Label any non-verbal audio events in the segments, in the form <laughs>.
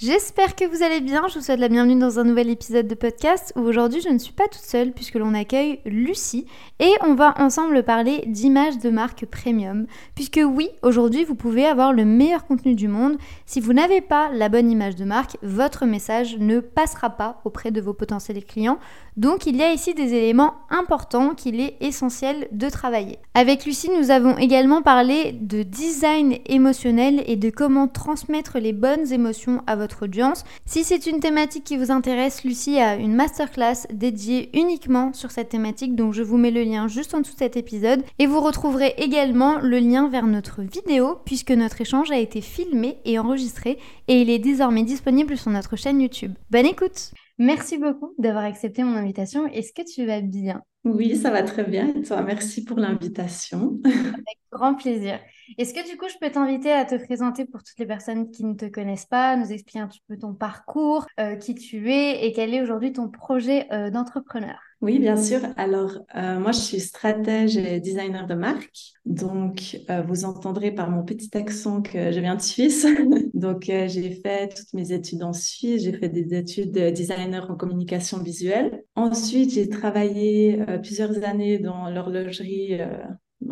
J'espère que vous allez bien, je vous souhaite la bienvenue dans un nouvel épisode de podcast où aujourd'hui je ne suis pas toute seule puisque l'on accueille Lucie et on va ensemble parler d'image de marque premium puisque oui, aujourd'hui vous pouvez avoir le meilleur contenu du monde. Si vous n'avez pas la bonne image de marque, votre message ne passera pas auprès de vos potentiels clients. Donc il y a ici des éléments importants qu'il est essentiel de travailler. Avec Lucie, nous avons également parlé de design émotionnel et de comment transmettre les bonnes émotions à votre audience. Si c'est une thématique qui vous intéresse, Lucie a une masterclass dédiée uniquement sur cette thématique, donc je vous mets le lien juste en dessous de cet épisode. Et vous retrouverez également le lien vers notre vidéo, puisque notre échange a été filmé et enregistré, et il est désormais disponible sur notre chaîne YouTube. Bonne écoute Merci beaucoup d'avoir accepté mon invitation. Est-ce que tu vas bien? Oui, ça va très bien. Et toi, merci pour l'invitation. <laughs> Avec grand plaisir. Est-ce que du coup, je peux t'inviter à te présenter pour toutes les personnes qui ne te connaissent pas, nous expliquer un petit peu ton parcours, euh, qui tu es et quel est aujourd'hui ton projet euh, d'entrepreneur? Oui, bien sûr. Alors, euh, moi, je suis stratège et designer de marque. Donc, vous entendrez par mon petit accent que je viens de Suisse. <laughs> Donc, j'ai fait toutes mes études en Suisse. J'ai fait des études de designer en communication visuelle. Ensuite, j'ai travaillé plusieurs années dans l'horlogerie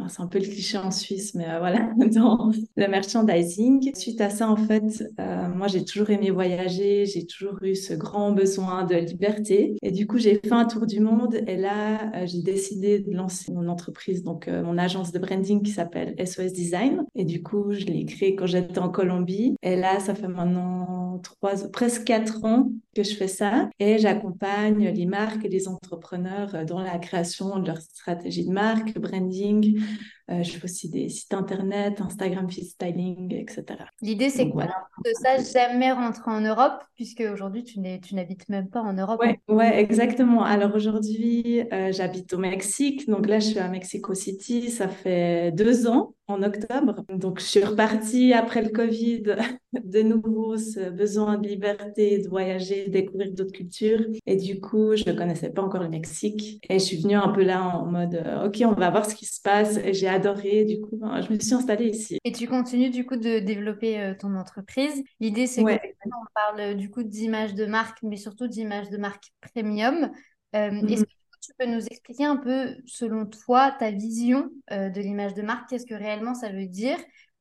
c'est un peu le cliché en Suisse, mais euh, voilà, <laughs> dans le merchandising. Suite à ça, en fait, euh, moi, j'ai toujours aimé voyager, j'ai toujours eu ce grand besoin de liberté. Et du coup, j'ai fait un tour du monde et là, euh, j'ai décidé de lancer mon entreprise, donc mon agence de branding qui s'appelle SOS Design. Et du coup, je l'ai créée quand j'étais en Colombie. Et là, ça fait maintenant presque quatre ans que je fais ça. Et j'accompagne les marques et les entrepreneurs dans la création de leur stratégie de marque, branding, euh, je fais aussi des sites internet, Instagram fit styling, etc. L'idée, c'est que voilà. de ça jamais rentrer en Europe, puisque aujourd'hui, tu n'habites même pas en Europe. Oui, ouais, exactement. Alors aujourd'hui, euh, j'habite au Mexique. Donc là, je suis à Mexico City. Ça fait deux ans en octobre. Donc, je suis repartie après le Covid, <laughs> de nouveau, ce besoin de liberté, de voyager, de découvrir d'autres cultures. Et du coup, je ne connaissais pas encore le Mexique. Et je suis venue un peu là en mode, euh, OK, on va voir ce qui se passe. Et j'ai adoré. Du coup, ben, je me suis installée ici. Et tu continues du coup de développer euh, ton entreprise. L'idée, c'est ouais. que on parle euh, du coup d'image de marque, mais surtout d'image de marque premium. Est-ce que tu peux nous expliquer un peu, selon toi, ta vision euh, de l'image de marque? Qu'est-ce que réellement ça veut dire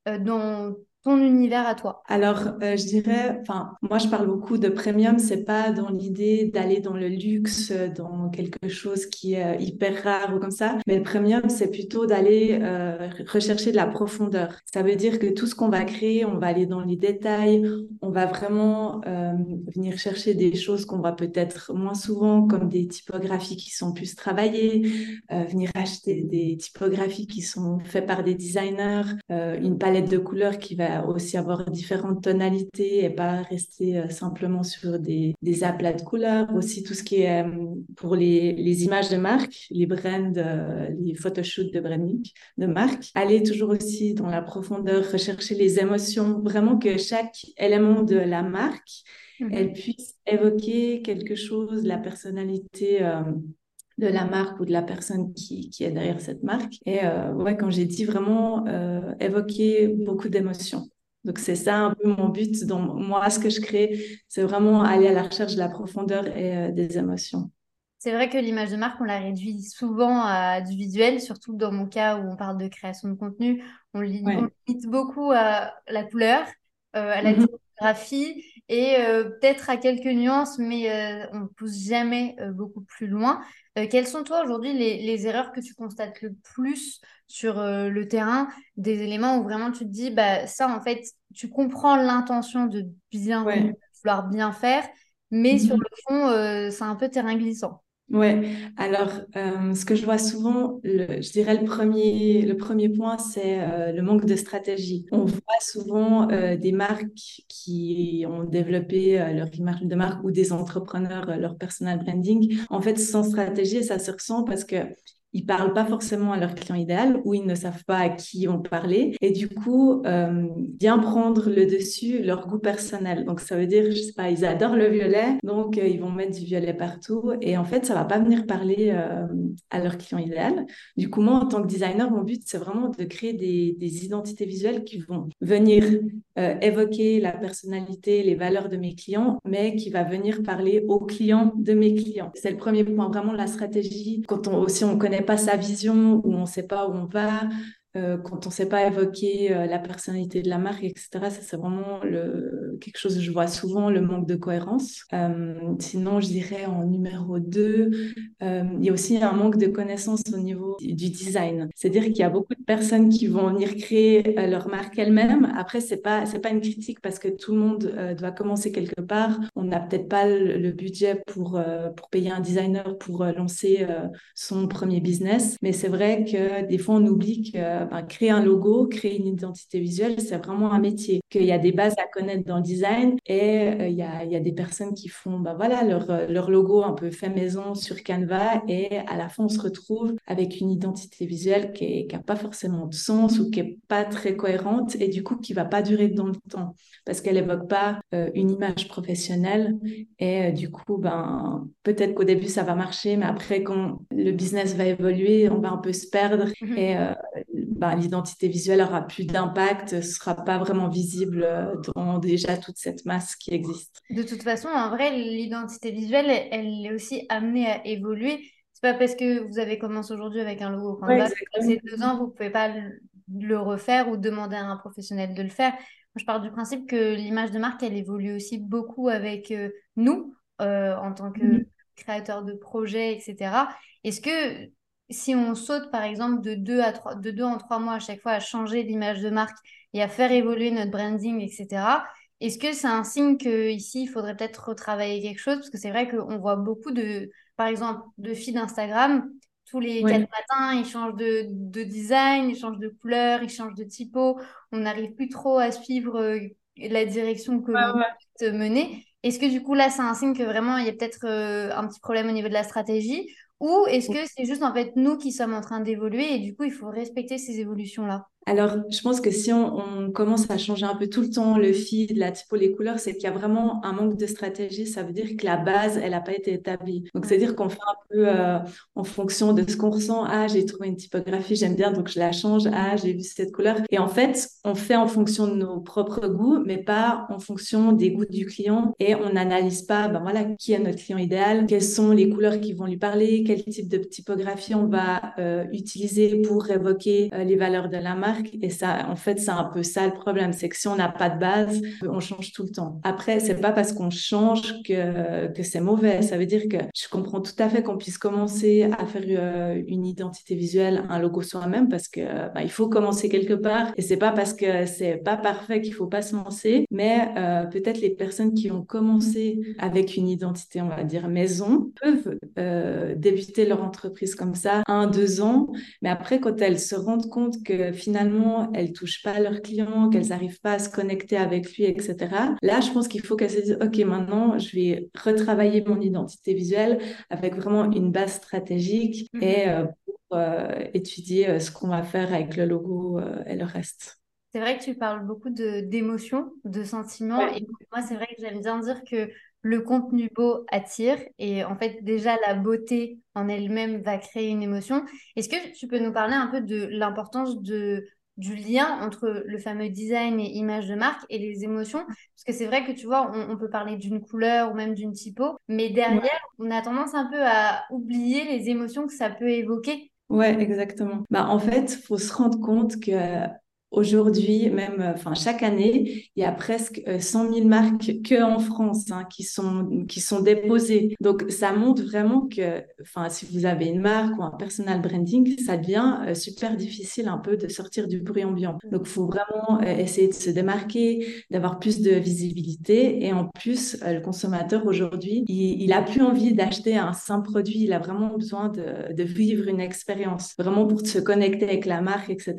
euh, dans ton univers à toi. Alors, euh, je dirais, enfin, moi je parle beaucoup de premium, c'est pas dans l'idée d'aller dans le luxe, dans quelque chose qui est hyper rare ou comme ça, mais le premium, c'est plutôt d'aller euh, rechercher de la profondeur. Ça veut dire que tout ce qu'on va créer, on va aller dans les détails, on va vraiment euh, venir chercher des choses qu'on voit peut-être moins souvent, comme des typographies qui sont plus travaillées, venir acheter des typographies qui sont faites par des designers, une palette de couleurs qui va aussi avoir différentes tonalités et pas rester euh, simplement sur des, des aplats de couleurs. Aussi tout ce qui est euh, pour les, les images de marque, les brands, euh, les photoshoots de branding de marque. Aller toujours aussi dans la profondeur, rechercher les émotions, vraiment que chaque élément de la marque, mhm. elle puisse évoquer quelque chose, la personnalité de la marque ou de la personne qui, qui est derrière cette marque. Et euh, ouais, quand j'ai dit vraiment euh, évoquer beaucoup d'émotions. Donc c'est ça un peu mon but. Dans moi, ce que je crée, c'est vraiment aller à la recherche de la profondeur et euh, des émotions. C'est vrai que l'image de marque, on la réduit souvent à du visuel, surtout dans mon cas où on parle de création de contenu. On limite beaucoup à la couleur, à la mm et peut-être à quelques nuances, mais on ne pousse jamais beaucoup plus loin. Euh, quelles sont toi aujourd'hui les, erreurs que tu constates le plus sur euh, le terrain, des éléments où vraiment tu te dis, bah, ça en fait, tu comprends l'intention de bien vouloir bien faire, mais sur mhm. le fond, euh, c'est un peu terrain glissant. Ouais, alors euh, ce que je vois souvent, je dirais le premier, le premier point, c'est euh, le manque de stratégie. On voit souvent euh, des marques qui ont développé leur image de marque ou des entrepreneurs leur personal branding, en fait sans stratégie, ça se ressent parce que ils parlent pas forcément à leur client idéal ou ils ne savent pas à qui ils vont parler. Et du coup, euh, bien prendre le dessus leur goût personnel. Donc, ça veut dire, je sais pas, ils adorent le violet, donc euh, ils vont mettre du violet partout. Et en fait, ça va pas venir parler euh, à leur client idéal. Du coup, moi, en tant que designer, mon but, c'est vraiment de créer des, identités visuelles qui vont venir évoquer la personnalité, les valeurs de mes clients, mais qui va venir parler aux clients de mes clients. C'est le premier point, vraiment la stratégie. Quand on aussi on connaît pas sa vision ou on ne sait pas où on va, euh, quand on ne sait pas évoquer euh, la personnalité de la marque, etc. Ça, c'est vraiment le, quelque chose que je vois souvent, le manque de cohérence. Euh, sinon, je dirais en numéro 2, il y a aussi un manque de connaissance au niveau du design. C'est-à-dire qu'il y a beaucoup de personnes qui vont venir créer leur marque elles-mêmes. Après, ce n'est pas, pas une critique parce que tout le monde doit commencer quelque part. On n'a peut-être pas le, budget pour, pour payer un designer pour lancer son premier business. Mais c'est vrai que des fois, on oublie que créer un logo, créer une identité visuelle, c'est vraiment un métier. Qu'il y a des bases à connaître dans le design et euh, il, y a, il, y a, des personnes qui font ben, voilà, leur, euh, leur logo un peu fait maison sur Canva et à la fin, on se retrouve avec une identité visuelle qui n'a pas forcément de sens ou qui n'est pas très cohérente et du coup qui va pas durer dans le temps parce qu'elle évoque pas euh, une image professionnelle et du coup, ben, peut-être qu'au début, ça va marcher, mais après, quand le business va évoluer, on va un peu se perdre mhm. et bah, l'identité visuelle aura plus d'impact, ne sera pas vraiment visible euh, dans déjà toute cette masse qui existe. De toute façon, en vrai, l'identité visuelle, elle est aussi amenée à évoluer. C'est pas parce que vous avez commencé aujourd'hui avec un logo Canva, ouais, deux ans, vous pouvez pas le refaire ou demander à un professionnel de le faire. Moi, je pars du principe que l'image de marque, elle évolue aussi beaucoup avec euh, nous, euh, en tant que mmh. créateurs de projets, etc. Est-ce que si on saute par exemple de deux, à trois, de deux en trois mois à chaque fois à changer l'image de marque et à faire évoluer notre branding, etc., est-ce que c'est un signe qu'ici, il faudrait peut-être retravailler quelque chose? Parce que c'est vrai qu'on voit beaucoup de, par exemple, de filles d'Instagram, tous les quatre matins, ils changent de, design, ils changent de couleur, ils changent de typo. On n'arrive plus trop à suivre euh, la direction que l'on veut mener. Est-ce que du coup, là, c'est un signe que vraiment, il y a peut-être euh, un petit problème au niveau de la stratégie? Ou est-ce que c'est juste en fait nous qui sommes en train d'évoluer et du coup il faut respecter ces évolutions-là? Alors, je pense que si on, commence à changer un peu tout le temps le feed, la typo, les couleurs, c'est qu'il y a vraiment un manque de stratégie. Ça veut dire que la base, elle n'a pas été établie. Donc, c'est-à-dire qu'on fait un peu euh, en fonction de ce qu'on ressent. Ah, j'ai trouvé une typographie, j'aime bien, donc je la change. Ah, j'ai vu cette couleur. Et en fait, on fait en fonction de nos propres goûts, mais pas en fonction des goûts du client. Et on n'analyse pas, ben voilà, qui est notre client idéal, quelles sont les couleurs qui vont lui parler, quel type de typographie on va euh, utiliser pour évoquer euh, les valeurs de la marque et ça, en fait, c'est un peu ça le problème, c'est que si on n'a pas de base, on change tout le temps. Après, c'est pas parce qu'on change que, que c'est mauvais. Ça veut dire que je comprends tout à fait qu'on puisse commencer à faire euh, une identité visuelle, un logo soi-même, parce que bah, il faut commencer quelque part. Et c'est pas parce que c'est pas parfait qu'il faut pas se lancer, mais euh, peut-être les personnes qui ont commencé avec une identité, on va dire maison, peuvent euh, débuter leur entreprise comme ça, un, deux ans. Mais après, quand elles se rendent compte que finalement finalement, elles touchent pas leurs clients, qu'elles n'arrivent pas à se connecter avec lui, etc. Là, je pense qu'il faut qu'elles se disent, OK, maintenant, je vais retravailler mon identité visuelle avec vraiment une base stratégique mhm. et euh, pour euh, étudier euh, ce qu'on va faire avec le logo et le reste. C'est vrai que tu parles beaucoup d'émotions, de, sentiments. Et moi, c'est vrai que j'aime bien dire que le contenu beau attire et en fait déjà la beauté en elle-même va créer une émotion. Est-ce que tu peux nous parler un peu de l'importance de du lien entre le fameux design et image de marque et les émotions? Parce que c'est vrai que tu vois on, peut parler d'une couleur ou même d'une typo mais derrière on a tendance un peu à oublier les émotions que ça peut évoquer Ouais, exactement. Bah, en fait, faut se rendre compte que Aujourd'hui, même, euh, enfin, chaque année, il y a presque 100 euh, 000 marques que en France hein, qui sont qui sont déposées. Donc, ça montre vraiment que, enfin, si vous avez une marque ou un personal branding, ça devient euh, super difficile un peu de sortir du bruit ambiant. Donc, il faut vraiment essayer de se démarquer, d'avoir plus de visibilité. Et en plus, le consommateur aujourd'hui, il, il a plus envie d'acheter un simple produit. Il a vraiment besoin de vivre une expérience, vraiment pour se connecter avec la marque, etc.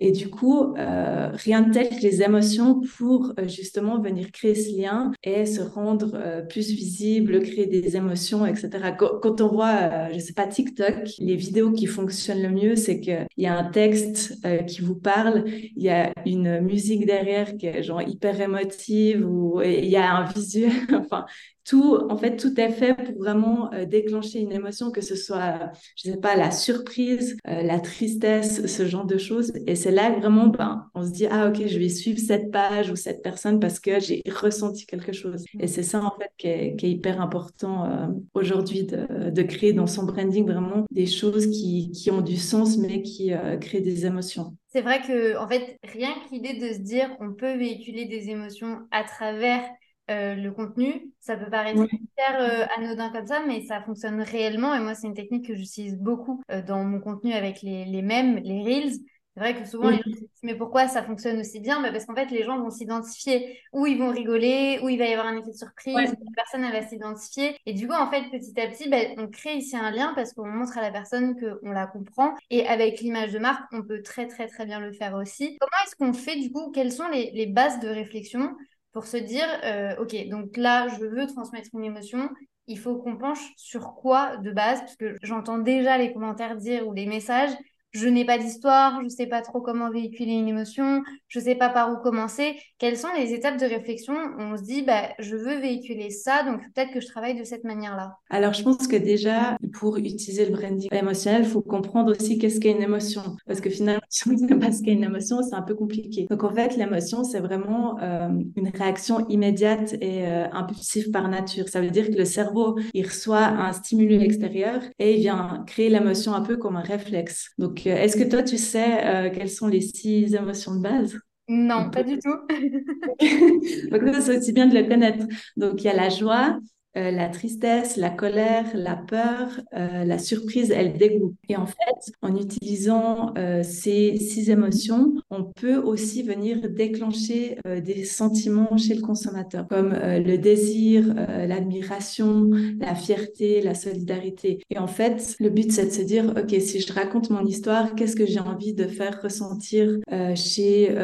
Et du coup, euh, rien de tel que les émotions pour euh, justement venir créer ce lien et se rendre euh, plus visible, créer des émotions, etc. Quand, on voit, je sais pas, TikTok, les vidéos qui fonctionnent le mieux, c'est qu'il y a un texte qui vous parle, il y a une musique derrière qui est genre hyper émotive ou il y a un visuel, <laughs> enfin, tout, en fait, tout est fait pour vraiment déclencher une émotion, que ce soit, je sais pas, la surprise, la tristesse, ce genre de choses. Et c'est là vraiment, ben, on se dit, ah, ok, je vais suivre cette page ou cette personne parce que j'ai ressenti quelque chose. Et c'est ça, en fait, qui est, hyper important euh, aujourd'hui de, de, créer dans son branding vraiment des choses qui, qui ont du sens, mais qui créent des émotions. C'est vrai que, en fait, rien que l'idée de se dire, on peut véhiculer des émotions à travers euh, le contenu. Ça peut paraître hyper euh, anodin comme ça, mais ça fonctionne réellement. Et moi, c'est une technique que j'utilise beaucoup euh, dans mon contenu avec les, les mèmes, les reels. C'est vrai que souvent, les gens se disent, mais pourquoi ça fonctionne aussi bien? Bah, Parce qu'en fait, les gens vont s'identifier, ou ils vont rigoler, ou il va y avoir un effet de surprise, la personne, elle va s'identifier. Et du coup, en fait, petit à petit, bah, on crée ici un lien parce qu'on montre à la personne qu'on la comprend. Et avec l'image de marque, on peut très, très, très bien le faire aussi. Comment est-ce qu'on fait, du coup? Quelles sont les, les bases de réflexion pour se dire, euh, ok, donc là, je veux transmettre une émotion, il faut qu'on penche sur quoi de base, parce que j'entends déjà les commentaires dire ou les messages, je n'ai pas d'histoire, je ne sais pas trop comment véhiculer une émotion, je ne sais pas par où commencer. Quelles sont les étapes de réflexion? On se dit, bah, je veux véhiculer ça, donc peut-être que je travaille de cette manière-là Alors, je pense que déjà, pour utiliser le branding émotionnel, il faut comprendre aussi qu'est-ce qu'est une émotion. Parce que finalement, <laughs> si on ne sait pas ce qu'est une émotion, c'est un peu compliqué. Donc, en fait, l'émotion, c'est vraiment euh, une réaction immédiate et euh, impulsive par nature. Ça veut dire que le cerveau, il reçoit un stimulus extérieur et il vient créer l'émotion un peu comme un réflexe. Donc, est-ce que toi, tu sais euh, quelles sont les six émotions de base? Non, pas du tout. <laughs> Donc, c'est aussi bien de le connaître. Donc, il y a la joie, euh, la tristesse, la colère, la peur, euh, la surprise et le dégoût. Et en fait, en utilisant euh, ces six émotions, on peut aussi venir déclencher des sentiments chez le consommateur, comme le désir, l'admiration, la fierté, la solidarité. Et en fait, le but, c'est de se dire, OK, si je raconte mon histoire, qu'est-ce que j'ai envie de faire ressentir chez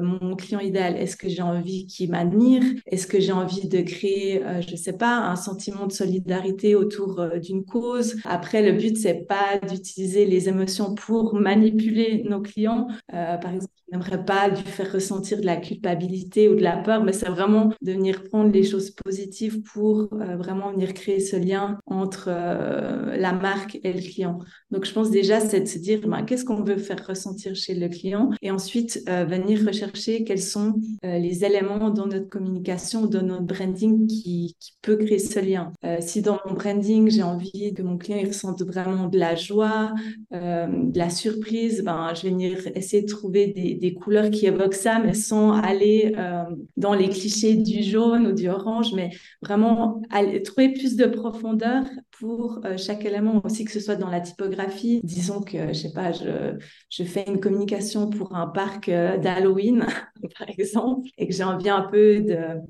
mon client idéal? Est-ce que j'ai envie qu'il m'admire? Est-ce que j'ai envie de créer, je sais pas, un sentiment de solidarité autour euh, d'une cause. Après, le but, c'est pas d'utiliser les émotions pour manipuler nos clients. Euh, par exemple, on n'aimerait pas lui faire ressentir de la culpabilité ou de la peur, mais c'est vraiment de venir prendre les choses positives pour euh, vraiment venir créer ce lien entre la marque et le client. Donc, je pense déjà, c'est de se dire, ben, qu'est-ce qu'on veut faire ressentir chez le client et ensuite venir rechercher quels sont les éléments dans notre communication, dans notre branding qui, qui peut créer lien. Euh, si dans mon branding, j'ai envie que mon client ressente vraiment de la joie, euh, de la surprise, ben, je vais venir essayer de trouver des, couleurs qui évoquent ça, mais sans aller euh, dans les clichés du jaune ou du orange, mais vraiment trouver plus de profondeur pour chaque élément aussi, que ce soit dans la typographie. Disons que, je sais pas, je, je fais une communication pour un parc d'Halloween, <laughs> par exemple, et que j'ai envie un peu de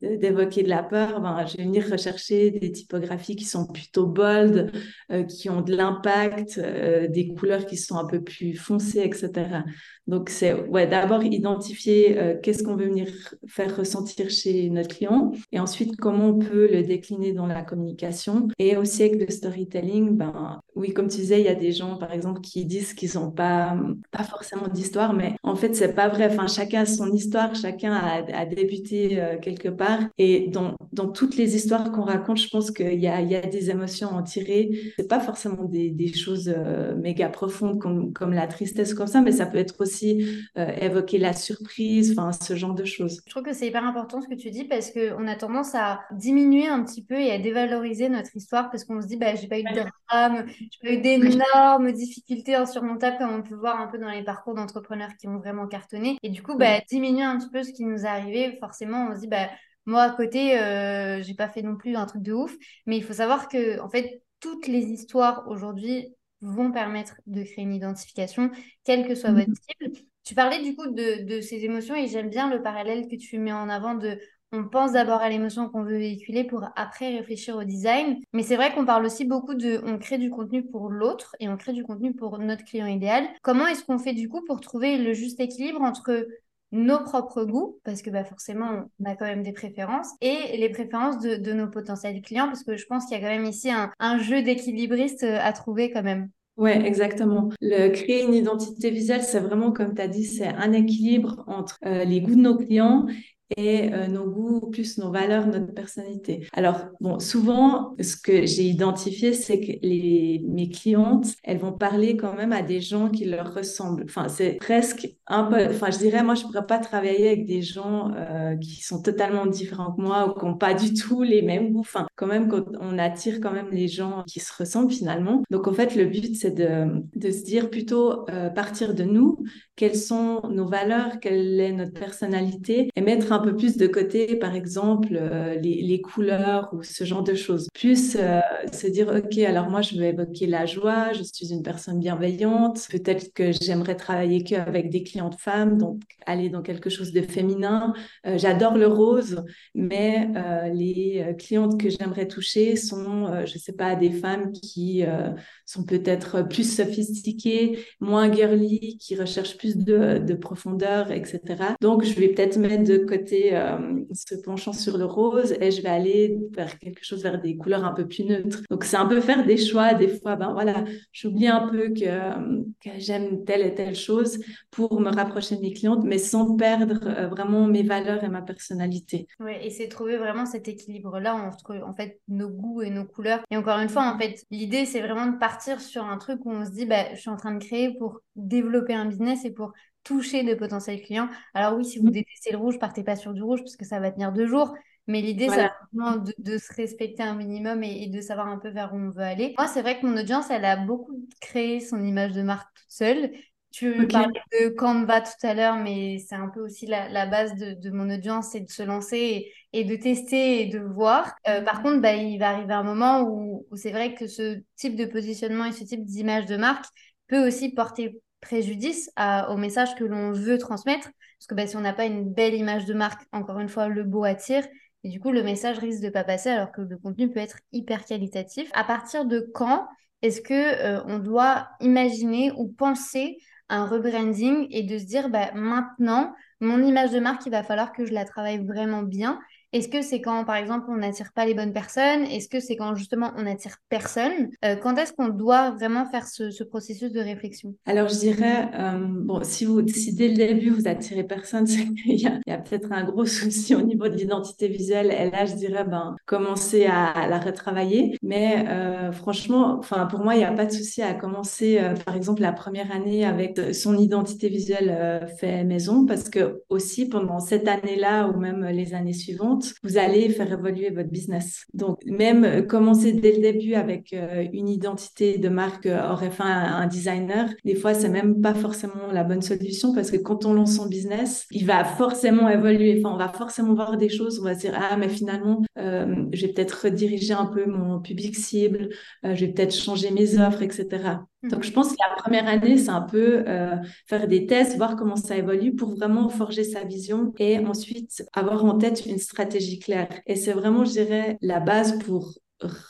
d'évoquer de la peur, ben, je vais venir rechercher des typographies qui sont plutôt bold, euh, qui ont de l'impact, euh, des couleurs qui sont un peu plus foncées, etc. Donc, c'est ouais, d'abord identifier euh, qu'est-ce qu'on veut venir faire ressentir chez notre client et ensuite comment on peut le décliner dans la communication. Et aussi avec le storytelling, ben, oui, comme tu disais, il y a des gens, par exemple, qui disent qu'ils n'ont pas, pas forcément d'histoire, mais en fait, c'est pas vrai. Enfin, chacun a son histoire, chacun a, débuté quelque part. Et dans, dans toutes les histoires qu'on raconte, je pense qu'il y a, y a des émotions à en tirer. C'est pas forcément des, des choses euh, méga profondes comme, comme la tristesse, comme ça, mais ça peut être aussi euh, évoquer la surprise, enfin ce genre de choses. Je trouve que c'est hyper important ce que tu dis parce qu'on a tendance à diminuer un petit peu et à dévaloriser notre histoire parce qu'on se dit bah j'ai pas eu de drame, j'ai pas eu d'énormes difficultés insurmontables comme on peut voir un peu dans les parcours d'entrepreneurs qui ont vraiment cartonné. Et du coup bah diminuer un petit peu ce qui nous est arrivé, forcément on se dit bah moi à côté euh, j'ai pas fait non plus un truc de ouf, mais il faut savoir que en fait toutes les histoires aujourd'hui vont permettre de créer une identification, quelle que soit votre mhm. cible. Tu parlais du coup de, de ces émotions et j'aime bien le parallèle que tu mets en avant de on pense d'abord à l'émotion qu'on veut véhiculer pour après réfléchir au design. Mais c'est vrai qu'on parle aussi beaucoup de on crée du contenu pour l'autre et on crée du contenu pour notre client idéal. Comment est-ce qu'on fait du coup pour trouver le juste équilibre entre nos propres goûts, parce que bah, forcément, on a quand même des préférences, et les préférences de, nos potentiels clients, parce que je pense qu'il y a quand même ici un, jeu d'équilibriste euh, à trouver quand même. Ouais, exactement. Le créer une identité visuelle, c'est vraiment, comme tu as dit, c'est un équilibre entre euh, les goûts de nos clients et euh, nos goûts, plus nos valeurs, notre personnalité. Alors, bon, souvent, ce que j'ai identifié, c'est que les, mes clientes, elles vont parler quand même à des gens qui leur ressemblent. Enfin, c'est presque un peu, enfin, je dirais, moi, je pourrais pas travailler avec des gens euh, qui sont totalement différents que moi ou qui n'ont pas du tout les mêmes goûts. Enfin, quand même, on attire quand même les gens qui se ressemblent finalement. Donc, en fait, le but, c'est de, de se dire plutôt euh, partir de nous, quelles sont nos valeurs, quelle est notre personnalité? Et mettre un peu plus de côté, par exemple, euh, les, couleurs ou ce genre de choses. Plus euh, se dire, OK, alors moi, je veux évoquer la joie, je suis une personne bienveillante, peut-être que j'aimerais travailler qu'avec des clientes femmes, donc aller dans quelque chose de féminin. Euh, j'adore le rose, mais les clientes que j'aimerais toucher sont, je sais pas, des femmes qui sont peut-être plus sophistiquées, moins girly, qui recherchent plus de profondeur, etc. Donc, je vais peut-être mettre de côté euh, se penchant sur le rose et je vais aller vers quelque chose, vers des couleurs un peu plus neutres. Donc, c'est un peu faire des choix. Des fois, ben voilà, j'oublie un peu que, que j'aime telle et telle chose pour me rapprocher de mes clientes, mais sans perdre euh, vraiment mes valeurs et ma personnalité. Et c'est trouver vraiment cet équilibre-là entre, en fait, nos goûts et nos couleurs. Et encore une fois, en fait, l'idée, c'est vraiment de partir sur un truc où on se dit, bah, je suis en train de créer pour développer un business et pour toucher de potentiels clients. Alors oui, si vous mm. détestez le rouge, partez pas sur du rouge parce que ça va tenir deux jours. Mais l'idée, c'est vraiment de, se respecter un minimum et, de savoir un peu vers où on veut aller. Moi, c'est vrai que mon audience, elle a beaucoup créé son image de marque toute seule. Tu parlais de Canva tout à l'heure, mais c'est un peu aussi la, base de, mon audience, c'est de se lancer et, de tester et de voir. Euh, par contre, bah, il va arriver un moment où, où c'est vrai que ce type de positionnement et ce type d'image de marque peut aussi porter préjudice au message que l'on veut transmettre. Parce que bah, si on n'a pas une belle image de marque, encore une fois, le beau attire. Et du coup, le message risque de pas passer alors que le contenu peut être hyper qualitatif. À partir de quand est-ce que euh, doit imaginer ou penser un rebranding et de se dire bah, maintenant, mon image de marque, il va falloir que je la travaille vraiment bien est-ce que c'est quand, par exemple, on n'attire pas les bonnes personnes? Est-ce que c'est quand, justement, on n'attire personne? Euh, Quand est-ce qu'on doit vraiment faire ce, processus de réflexion? Alors, je dirais, euh, bon, si, dès le début, vous attirez personne, <laughs> il y a, peut-être un gros souci au niveau de l'identité visuelle. Et là, je dirais, ben, commencer à, la retravailler. Mais euh, franchement, enfin, pour moi, il n'y a pas de souci à commencer, par exemple, la première année avec son identité visuelle fait maison, parce que aussi, pendant cette année-là ou même les années suivantes, vous allez faire évoluer votre business. Donc, même euh, commencer dès le début avec euh, une identité de marque euh, aurait fait un, designer, des fois, c'est même pas forcément la bonne solution parce que quand on lance son business, il va forcément évoluer. Enfin, on va forcément voir des choses. On va se dire, ah, mais finalement, je vais peut-être rediriger un peu mon public cible, je vais peut-être changer mes offres, etc. Donc, je pense que la première année, c'est un peu euh, faire des tests, voir comment ça évolue pour vraiment forger sa vision et ensuite avoir en tête une stratégie claire. Et c'est vraiment, je dirais, la base pour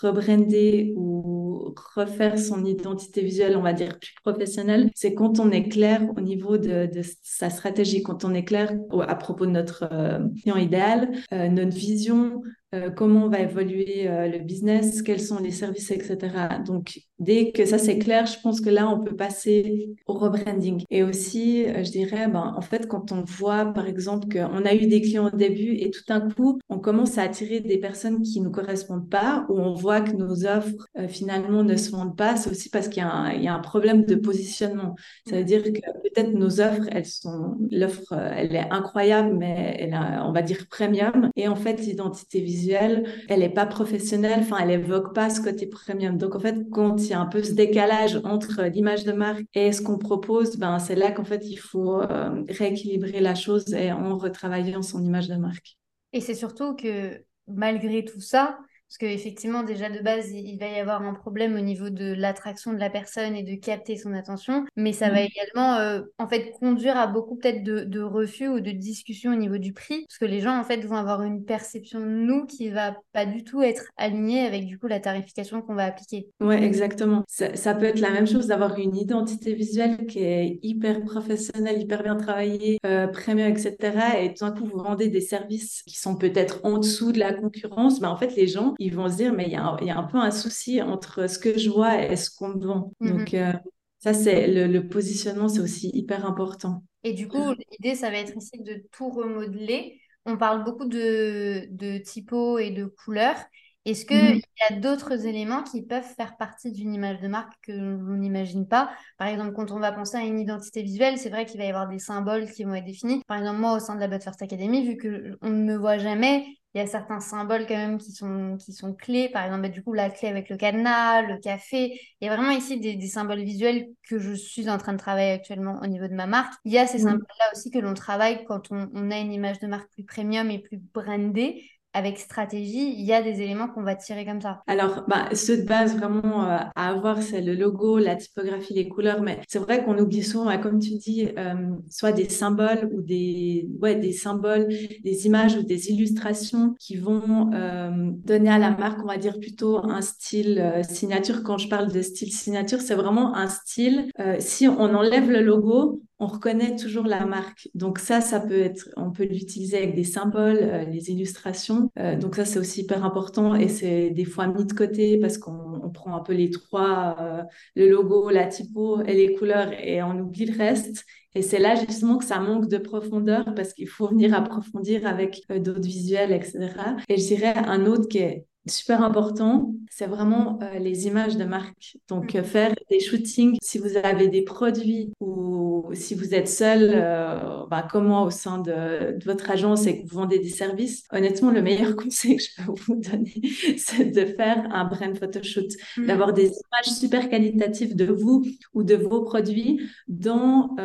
rebrander ou refaire son identité visuelle, on va dire plus professionnelle, c'est quand on est clair au niveau de, sa stratégie, quand on est clair à propos de notre euh, client idéal, euh, notre vision, euh, comment va évoluer euh, le business, quels sont les services, etc. Donc, dès que ça c'est clair, je pense que là, on peut passer au rebranding. Et aussi, euh, je dirais, ben, en fait, quand on voit, par exemple, qu'on a eu des clients au début et tout d'un coup, on commence à attirer des personnes qui ne nous correspondent pas, ou on voit que nos offres, finalement, ne se vendent pas, c'est aussi parce qu'il y, a un problème de positionnement. Ça veut dire que peut-être nos offres, elles sont, l'offre, elle est incroyable, mais elle a, on va dire premium. Et en fait, l'identité visuelle, elle n'est pas professionnelle, enfin, elle évoque pas ce côté premium. Donc, en fait, quand y a un peu ce décalage entre l'image de marque et ce qu'on propose, ben, c'est là qu'en fait, il faut euh, rééquilibrer la chose et en retravaillant son image de marque. Et c'est surtout que malgré tout ça, Parce qu'effectivement, déjà de base, il, va y avoir un problème au niveau de l'attraction de la personne et de capter son attention. Mais ça va mm. également, euh, en fait, conduire à beaucoup peut-être de, de, refus ou de discussions au niveau du prix. Parce que les gens, en fait, vont avoir une perception de nous qui va pas du tout être alignée avec, du coup, la tarification qu'on va appliquer. Ouais, exactement. Ça, ça peut être la même chose d'avoir une identité visuelle qui est hyper professionnelle, hyper bien travaillée, euh, premium, etc. Et tout d'un coup, vous vendez des services qui sont peut-être en dessous de la concurrence. Mais en fait, les gens, ils vont se dire, mais il y, y, a un peu un souci entre ce que je vois et ce qu'on me vend. Mm-hmm. Donc, euh, ça, c'est le, positionnement, c'est aussi hyper important. Et du coup, l'idée, ça va être ici de tout remodeler. On parle beaucoup de, de typos et de couleurs. Est-ce qu'il mhm. y a d'autres éléments qui peuvent faire partie d'une image de marque que l'on n'imagine pas? Par exemple, quand on va penser à une identité visuelle, c'est vrai qu'il va y avoir des symboles qui vont être définis. Par exemple, moi, au sein de la But First Academy, vu qu'on ne me voit jamais, il y a certains symboles quand même qui sont, qui sont clés. Par exemple, bah, du coup, la clé avec le cadenas, le café. Il y a vraiment ici des, symboles visuels que je suis en train de travailler actuellement au niveau de ma marque. Il y a ces mhm. symboles-là aussi que l'on travaille quand on, on, a une image de marque plus premium et plus brandée avec stratégie, il y a des éléments qu'on va tirer comme ça Alors, bah, ceux de base vraiment euh, à avoir, c'est le logo, la typographie, les couleurs, mais c'est vrai qu'on oublie souvent, comme tu dis, euh, soit des symboles ou des, ouais, des symboles, des images ou des illustrations qui vont euh, donner à la marque, on va dire plutôt un style signature. Quand je parle de style signature, c'est vraiment un style. si on enlève le logo, on reconnaît toujours la marque. Donc ça, ça peut être, on peut l'utiliser avec des symboles, euh, les illustrations. Euh, donc ça, c'est aussi hyper important et c'est des fois mis de côté parce qu'on prend un peu les trois, euh, le logo, la typo et les couleurs et on oublie le reste. Et c'est là justement que ça manque de profondeur parce qu'il faut venir approfondir avec d'autres visuels, etc. Et je dirais un autre qui est super important, c'est vraiment euh, les images de marque. Donc, euh, faire des shootings, si vous avez des produits ou si vous êtes seul, euh, bah, comme moi, au sein de, votre agence et que vous vendez des services, honnêtement, le meilleur <laughs> conseil que je peux vous donner, <laughs> c'est de faire un brand photoshoot, mm. d'avoir des images super qualitatives de vous ou de vos produits dans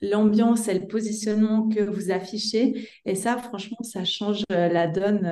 l'ambiance et le positionnement que vous affichez. Et ça, franchement, ça change la donne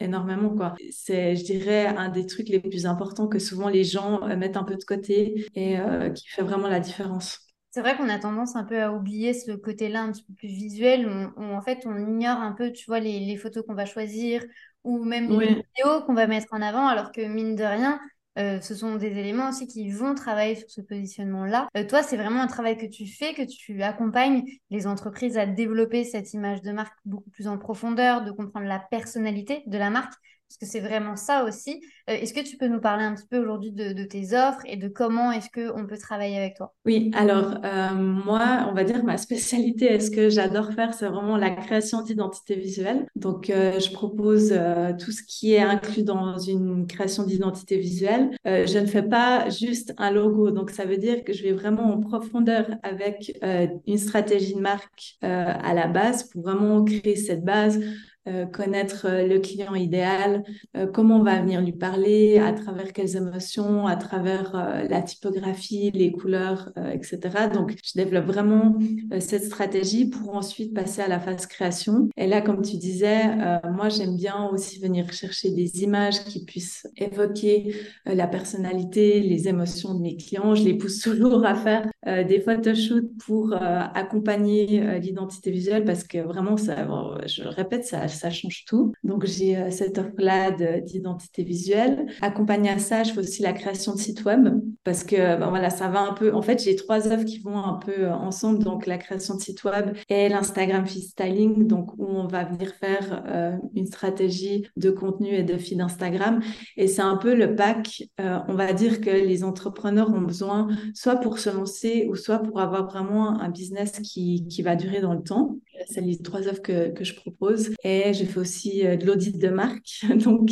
énormément, quoi c'est, je dirais, un des trucs les plus importants que souvent les gens euh, mettent un peu de côté et euh, qui fait vraiment la différence. C'est vrai qu'on a tendance un peu à oublier ce côté-là un petit peu plus visuel, où, en fait on ignore un peu, tu vois, les, photos qu'on va choisir ou même les vidéos qu'on va mettre en avant, alors que mine de rien, euh, ce sont des éléments aussi qui vont travailler sur ce positionnement-là. toi, c'est vraiment un travail que tu fais, que tu accompagnes les entreprises à développer cette image de marque beaucoup plus en profondeur, de comprendre la personnalité de la marque parce que c'est vraiment ça aussi. Euh, est-ce que tu peux nous parler un petit peu aujourd'hui de, tes offres et de comment est-ce qu'on peut travailler avec toi? Oui, alors euh, moi, on va dire ma spécialité, est ce que j'adore faire, c'est vraiment la création d'identité visuelle. Donc, euh, je propose tout ce qui est inclus dans une création d'identité visuelle. je ne fais pas juste un logo, donc ça veut dire que je vais vraiment en profondeur avec une stratégie de marque à la base pour vraiment créer cette base euh, connaître euh, le client idéal, euh, comment on va venir lui parler, à travers quelles émotions, à travers la typographie, les couleurs, etc. Donc, je développe vraiment cette stratégie pour ensuite passer à la phase création. Et là, comme tu disais, moi, j'aime bien aussi venir chercher des images qui puissent évoquer la personnalité, les émotions de mes clients. Je les pousse <laughs> toujours à faire des photoshoots pour accompagner l'identité visuelle parce que vraiment, ça, je le répète, ça change tout. Donc, j'ai euh, cette offre-là d'identité visuelle. Accompagné à ça, je fais aussi la création de sites web parce que, ben voilà, ça va un peu. En fait, j'ai trois offres qui vont un peu euh, ensemble. Donc, la création de site web et l'Instagram feed styling, donc où on va venir faire euh, une stratégie de contenu et de feed Instagram. Et c'est un peu le pack, on va dire que les entrepreneurs ont besoin soit pour se lancer ou soit pour avoir vraiment un business qui, va durer dans le temps. C'est les trois offres que, que je propose. Et je fais aussi euh, de l'audit de marque. <laughs> Donc,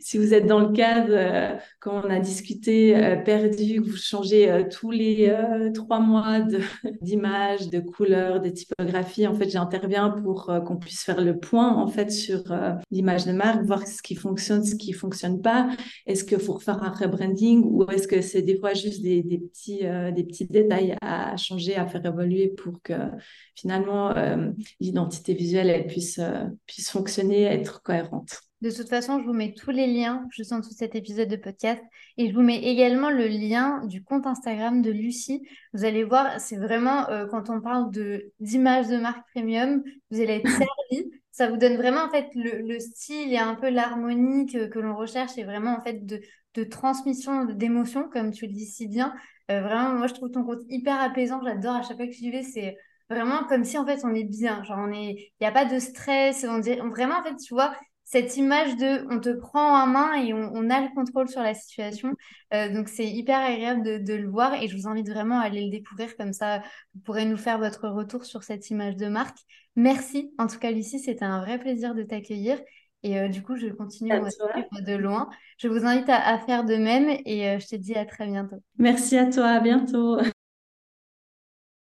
si vous êtes dans le cadre, euh, quand on a discuté, euh, perdu, que vous changez tous les trois mois <laughs> d'image, de, de couleurs, de typographies, en fait, j'interviens pour qu'on puisse faire le point, en fait, sur l'image de marque, voir ce qui fonctionne, ce qui fonctionne pas. Est-ce qu'il faut refaire un rebranding ou est-ce que c'est des fois juste des, des petits, des petits détails à changer, à faire évoluer pour que finalement l'identité visuelle elle puisse, puisse fonctionner, être cohérente. De toute façon, je vous mets tous les liens juste en dessous de cet épisode de podcast et je vous mets également le lien du compte Instagram de Lucie. Vous allez voir, c'est vraiment euh, quand on parle de d'image de marque premium, vous allez être <laughs> servi. Ça vous donne vraiment en fait le, style et un peu l'harmonie que, l'on recherche et vraiment en fait de, de transmission d'émotions, comme tu le dis si bien. Euh, vraiment, moi je trouve ton compte hyper apaisant. J'adore à chaque fois que je vais, c'est vraiment comme si en fait on est bien. Genre on est, il n'y a pas de stress. On dit, vraiment en fait, tu vois cette image de on te prend en main et on, a le contrôle sur la situation. Euh, donc c'est hyper agréable de, le voir et je vous invite vraiment à aller le découvrir comme ça vous pourrez nous faire votre retour sur cette image de marque. Merci en tout cas Lucie, c'était un vrai plaisir de t'accueillir et euh, du coup je continue à suivre de loin. Je vous invite à, faire de même et euh, je te dis à très bientôt. Merci à toi, à bientôt.